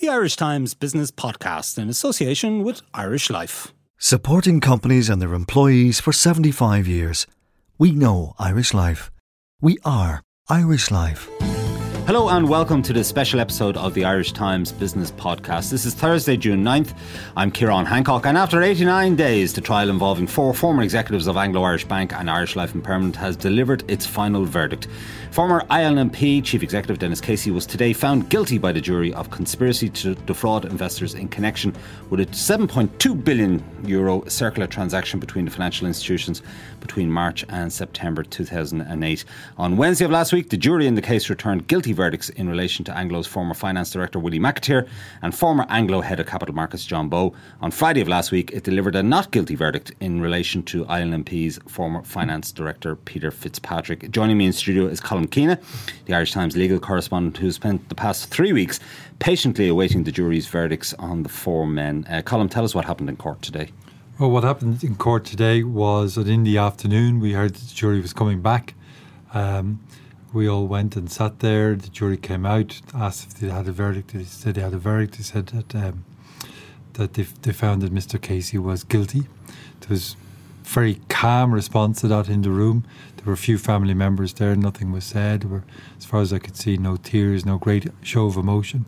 The Irish Times Business Podcast in association with Irish Life. Supporting companies and their employees for 75 years. We know Irish Life. We are Irish Life. Hello and welcome to this special episode of the Irish Times Business Podcast. This is Thursday, June 9th. I'm Ciarán Hancock, and after 89 days, the trial involving four former executives of Anglo Irish Bank and Irish Life and Permanent has delivered its final verdict. Former IL&P Chief Executive Denis Casey was today found guilty by the jury of conspiracy to defraud investors in connection with a 7.2 billion euro circular transaction between the financial institutions between March and September 2008. On Wednesday of last week, the jury in the case returned guilty verdicts in relation to Anglo's former finance director Willie McAteer and former Anglo head of capital markets John Bowe. On Friday of last week, it delivered a not guilty verdict in relation to IL&P's former finance director Peter Fitzpatrick. Joining me in studio is Colm Keena, the Irish Times legal correspondent who spent the past three weeks patiently awaiting the jury's verdicts on the four men. Uh, Colm, tell us what happened in court today. Well, what happened in court today was that in the afternoon we heard that the jury was coming back. Um, we all went and sat there. The jury came out, asked if they had a verdict. They said they had a verdict. They said that um, that they, they found that Mr. Casey was guilty. There was very calm response to that in the room. There were a few family members there. Nothing was said. There were, as far as I could see, no tears, no great show of emotion.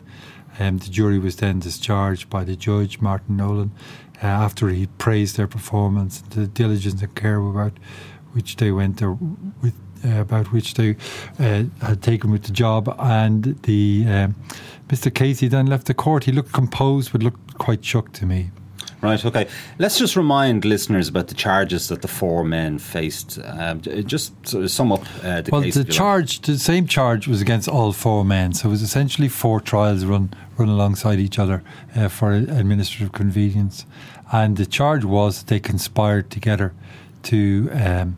Um, the jury was then discharged by the judge, Martin Nolan, uh, after he praised their performance, the diligence and care about which they went there with, about which they uh, had taken with the job, and the um, Mr. Casey then left the court. He looked composed, but looked quite shocked to me. Right, okay. Let's just remind listeners about the charges that the four men faced. Um, just sort of sum up uh, the well, case. the if you like. charge, the same charge was against all four men. So it was essentially four trials run run alongside each other uh, for administrative convenience. And the charge was they conspired together to um,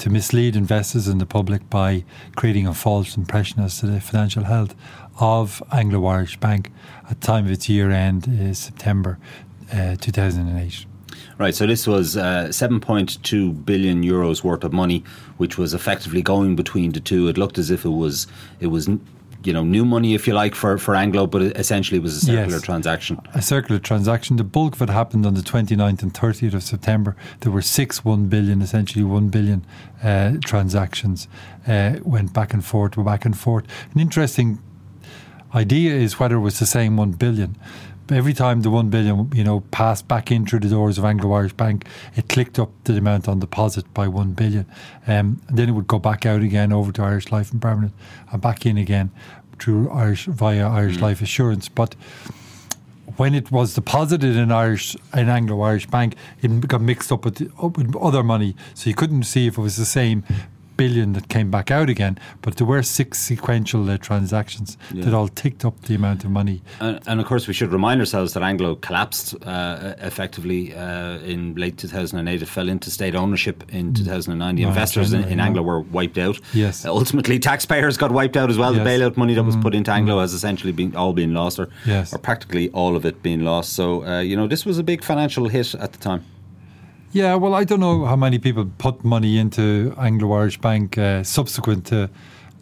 to mislead investors and the public by creating a false impression as to the financial health of Anglo Irish Bank at the time of its year end, uh, September uh, 2008. Right, so this was uh, 7.2 billion euros worth of money, which was effectively going between the two. It looked as if it was it was you know new money, if you like, for, for Anglo, but it essentially it was a circular Yes. transaction. a circular transaction. The bulk of it happened on the 29th and 30th of September. There were six 1 billion, essentially 1 billion uh, transactions, uh, went back and forth, were back and forth. An interesting idea is whether it was the same 1 billion. Every time the 1 billion, you know, passed back in through the doors of Anglo-Irish Bank, it clicked up the amount on deposit by 1 billion. Um, and then it would go back out again over to Irish Life and Permanent and back in again through Irish via Irish Life Assurance. But when it was deposited in Irish in Anglo Irish Bank, it got mixed up with, up with other money, so you couldn't see if it was the same billion that came back out again. But there were six sequential uh, transactions that all ticked up the amount of money. And, and of course, we should remind ourselves that Anglo collapsed uh, effectively uh, in late 2008. It fell into state ownership in 2009. The Right, investors in, in yeah. Anglo were wiped out. Yes. Uh, ultimately, taxpayers got wiped out as well. Yes. Mm, The bailout money that was put into Anglo has essentially been all been lost, or, Yes. or practically all of it being lost. So, uh, you know, this was a big financial hit at the time. Yeah, well, I don't know how many people put money into Anglo Irish Bank uh, subsequent to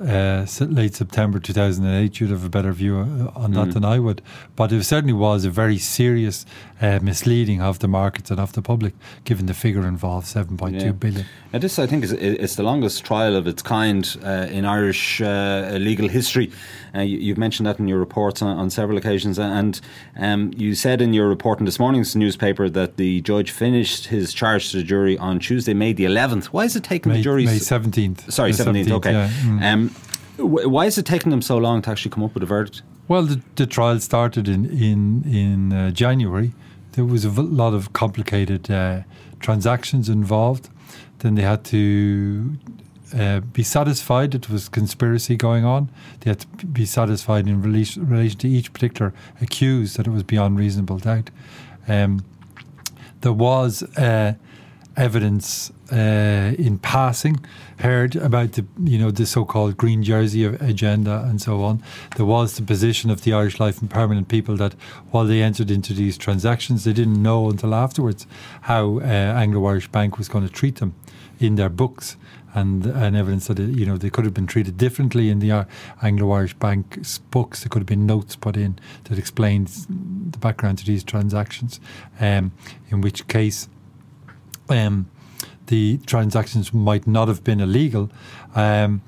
uh, late September 2008. You'd have a better view uh, on that Mm. than I would. But it certainly was a very serious uh, misleading of the markets and of the public, given the figure involved, seven point two billion. Yeah. Now, this, I think, is it's the longest trial of its kind uh, in Irish uh, legal history. Uh, you, you've mentioned that in your reports on, on several occasions, and um, you said in your report in this morning's newspaper that the judge finished his charge to the jury on Tuesday, May the 11th. Why is it taking May, the jury? May 17th. Sorry, The 17th, okay. yeah, mm. Um, why is it taking them so long to actually come up with a verdict? Well, the, the trial started in in in uh, January. There was a v- lot of complicated uh, transactions involved. Then they had to uh, be satisfied that there was conspiracy going on. They had to be satisfied in relation, relation to each particular accused that it was beyond reasonable doubt. Um, there was uh, evidence uh, in passing heard about the you know the so-called green jersey agenda and so on. There was the position of the Irish Life and Permanent people that while they entered into these transactions, they didn't know until afterwards how uh, Anglo-Irish Bank was going to treat them in their books. And, and evidence that you know they could have been treated differently in the Anglo-Irish Bank's books. There could have been notes put in that explained the background to these transactions. Um, in which case, um, the transactions might not have been illegal. Um,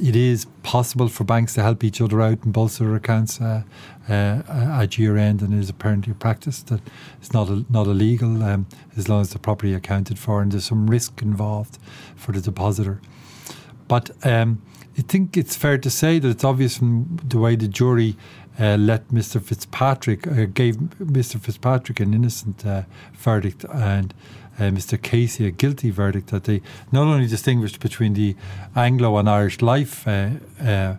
it is possible for banks to help each other out and bolster their accounts uh, uh, at year end, and it is apparently a practice that it's not a, not illegal um, as long as the property accounted for and there's some risk involved for the depositor. But um, I think it's fair to say that it's obvious from the way the jury uh, let Mr. Fitzpatrick uh, gave Mr. Fitzpatrick an innocent uh, verdict and uh, Mr. Casey a guilty verdict that they not only distinguished between the Anglo and Irish life uh, uh,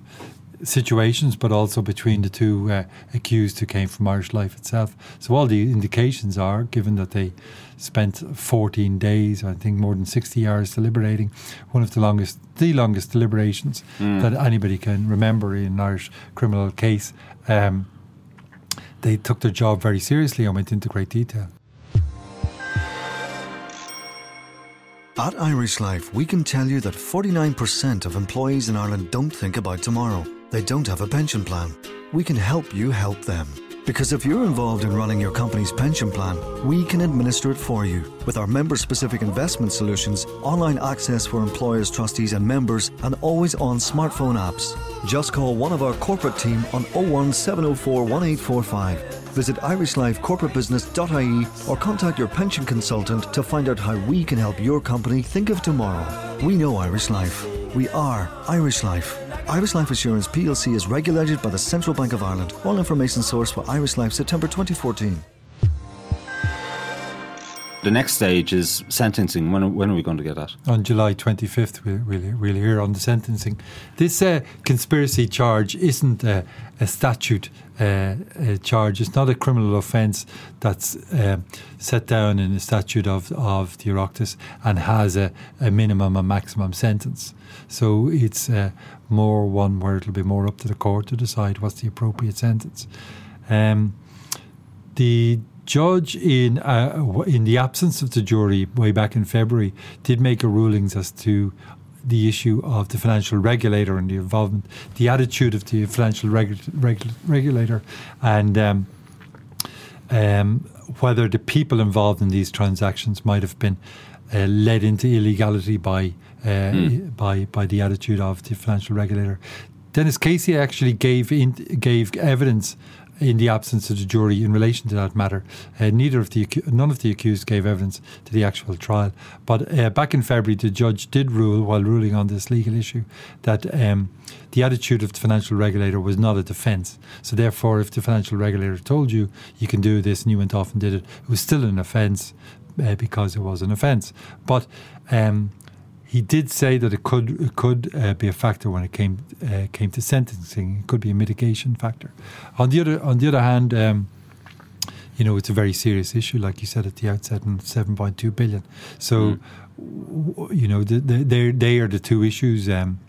situations, but also between the two uh, accused who came from Irish life itself. So all the indications are, given that they spent 14 days, I think more than 60 hours deliberating, one of the longest, the longest deliberations that anybody can remember in an Irish criminal case. Um, they took their job very seriously and went into great detail. At Irish Life, we can tell you that 49% of employees in Ireland don't think about tomorrow. They don't have a pension plan. We can help you help them. Because if you're involved in running your company's pension plan, we can administer it for you with our member specific investment solutions, online access for employers, trustees, and members, and always on smartphone apps. Just call one of our corporate team on 01704 1845. Visit irishlifecorporatebusiness.ie or contact your pension consultant to find out how we can help your company think of tomorrow. We know Irish Life. We are Irish Life. Irish Life Assurance plc is regulated by the Central Bank of Ireland. All information sourced for Irish Life September 2014. The next stage is sentencing. When, when are we going to get that? on July 25th, we'll, we'll, we'll hear on the sentencing. This uh, conspiracy charge isn't a, a statute uh, a charge. It's not a criminal offence that's uh, set down in the statute of, of the Oireachtas and has a, a minimum and maximum sentence. So it's uh, more one where it'll be more up to the court to decide what's the appropriate sentence. Um, the judge, in uh, in the absence of the jury, way back in February, did make a rulings as to the issue of the financial regulator and the involvement, the attitude of the financial regu- regu- regulator, and um, um, whether the people involved in these transactions might have been uh, led into illegality by uh, by by the attitude of the financial regulator. Denis Casey actually gave in, gave evidence in the absence of the jury in relation to that matter. Uh, neither of the none of the accused gave evidence to the actual trial. But uh, back in February, the judge did rule, while ruling on this legal issue, that um, the attitude of the financial regulator was not a defence. So therefore, if the financial regulator told you you can do this and you went off and did it, it was still an offence uh, because it was an offence. But um, he did say that it could it could uh, be a factor when it came uh, came to sentencing. It could be a mitigation factor. On the other on the other hand, um, you know, it's a very serious issue, like you said at the outset, and seven point two billion. So, w- you know, the, the, they they are the two issues. Um,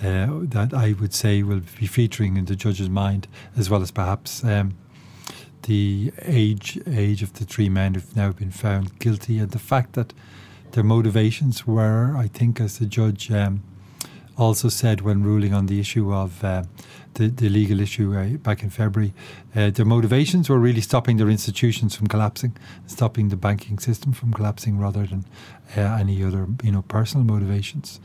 uh, that I would say will be featuring in the judge's mind, as well as perhaps um, the age age of the three men who've now been found guilty, and the fact that their motivations were, I think, as the judge um, also said when ruling on the issue of uh, the, the legal issue uh, back in February, uh, their motivations were really stopping their institutions from collapsing, stopping the banking system from collapsing, rather than uh, any other you know personal motivations.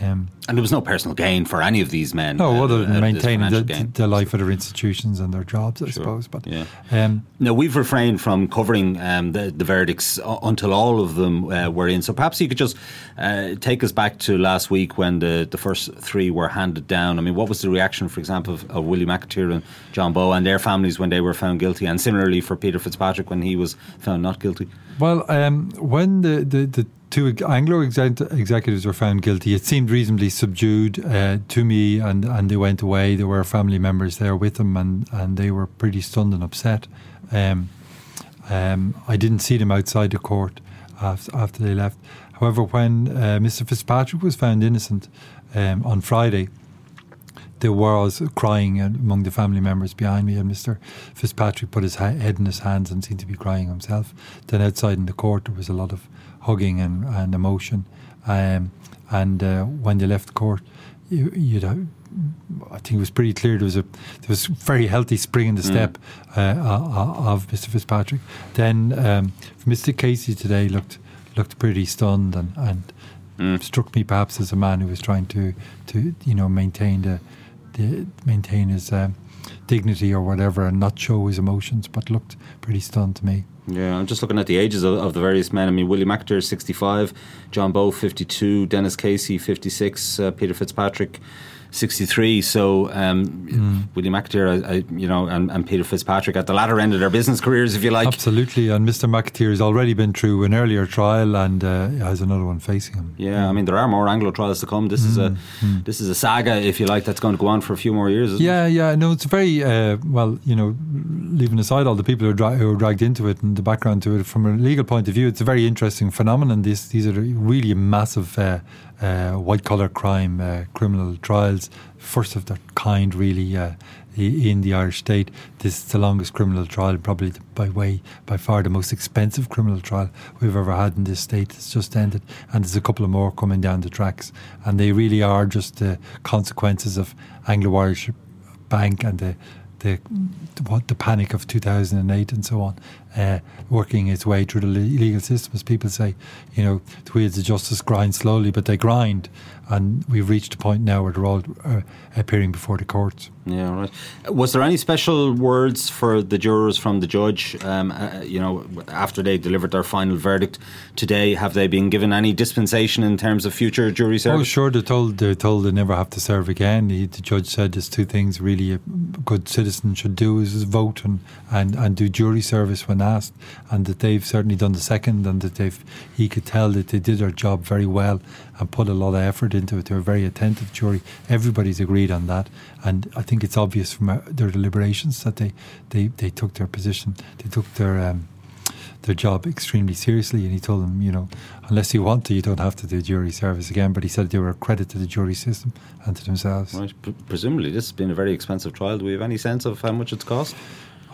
Um, and there was no personal gain for any of these men. No, uh, other than uh, maintaining the, the, life of their institutions and their jobs, I sure. suppose. But yeah. Um, now we've refrained from covering um, the, the, verdicts until all of them uh, were in. So perhaps you could just uh, take us back to last week when the, the first three were handed down. I mean, what was the reaction, for example, of, of Willie McAteer and John Bowe and their families when they were found guilty, and similarly for Peter Fitzpatrick when he was found not guilty? Well, um, when the, the, the two Anglo executives were found guilty. It seemed reasonably subdued uh, to me, and, and they went away. There were family members there with them, and, and they were pretty stunned and upset. Um, um, I didn't see them outside the court after, after they left. However, when uh, Mr. Fitzpatrick was found innocent um, on Friday, there was crying among the family members behind me, and Mr. Fitzpatrick put his head in his hands and seemed to be crying himself. Then outside in the court, there was a lot of hugging and, and emotion. Um, and uh, when they left court, you, you'd I think it was pretty clear there was a there was very healthy spring in the mm. step uh, uh, of Mr. Fitzpatrick. Then um, Mr. Casey today looked looked pretty stunned and, and mm. struck me perhaps as a man who was trying to to you know maintain the, the maintain his um, dignity or whatever and not show his emotions, but looked pretty stunned to me. Yeah, I'm just looking at the ages of, of the various men. I mean, Willie McAteer, 65, John Bowe, 52, Denis Casey, 56, uh, Peter Fitzpatrick, 63. So um, mm. William McAteer, I, I, you know, and, and, Peter Fitzpatrick at the latter end of their business careers, if you like. Absolutely, and Mr. McAteer has already been through an earlier trial and uh, has another one facing him. Yeah, I mean there are more Anglo trials to come. This mm. is a mm. this is a saga, if you like, that's going to go on for a few more years. yeah, it? yeah. No, it's very uh, well. You know, leaving aside all the people who are, dra- who are dragged into it and the background to it, from a legal point of view, it's a very interesting phenomenon. These these are really massive. Uh, uh, white collar crime uh, criminal trials, first of their kind, really, uh, in the Irish state. This is the longest criminal trial, probably by way, by far the most expensive criminal trial we've ever had in this state. It's just ended, and there's a couple of more coming down the tracks, and they really are just the consequences of Anglo Irish Bank and the the what the panic of 2008 and so on, uh, working its way through the legal system. As people say, you know, the wheels of justice grind slowly, but they grind, and we've reached a point now where they're all uh, appearing before the courts. Yeah, right. Was there any special words for the jurors from the judge? Um, uh, you know, after they delivered their final verdict today, have they been given any dispensation in terms of future jury service? Oh, sure. They're told they're told they never have to serve again. The, the judge said there's two things really a good citizen should do is vote and, and, and do jury service when asked, and that they've certainly done the second, and that they've he could tell that they did their job very well and put a lot of effort into it. They were very attentive jury. Everybody's agreed on that, and I think it's obvious from uh, their deliberations that they, they, they took their position, they took their um, their job extremely seriously. And he told them, you know, unless you want to, you don't have to do jury service again. But he said they were a credit to the jury system and to themselves. Right. P- presumably, this has been a very expensive trial. Do we have any sense of how much it's cost?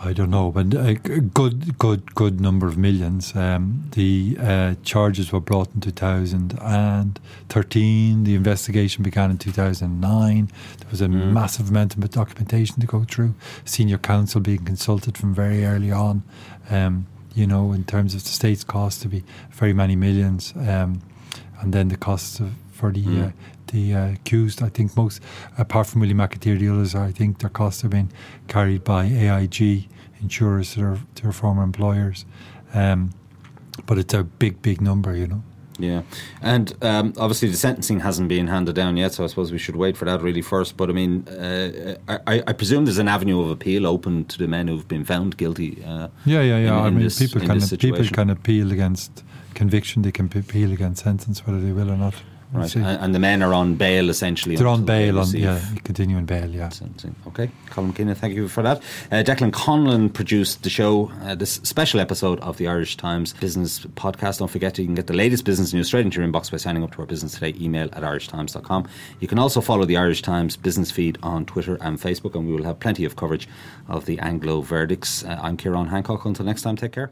I don't know, but a good, good, good number of millions. Um, the uh, charges were brought in 2013. The investigation began in 2009. There was a mm. massive amount of documentation to go through. Senior counsel being consulted from very early on. Um, you know, in terms of the state's cost to be very many millions, um, and then the costs of, for the mm. uh, the uh, accused. I think most, apart from Willie McAteer, the others, I think their costs have been carried by AIG insurers to their, to their former employers. Um, but it's a big, big number, you know. Yeah, and um, obviously the sentencing hasn't been handed down yet, so I suppose we should wait for that really first. But I mean, uh, I, I, presume there's an avenue of appeal open to the men who've been found guilty. Uh, yeah, yeah, yeah. In, I mean, this, people can people can appeal against conviction. They can appeal against sentence, whether they will or not. Right, and, and, the men are on bail essentially. They're on bail, on, yeah, continuing bail, yeah. Okay, Colm Keenan, thank you for that. Uh, Declan Conlon produced the show, uh, this special episode of the Irish Times Business Podcast. Don't forget you can get the latest business news straight into your inbox by signing up to our Business Today email at irishtimes.com. You can also follow the Irish Times business feed on Twitter and Facebook, and we will have plenty of coverage of the Anglo verdicts. Uh, I'm Ciarán Hancock. Until next time, take care.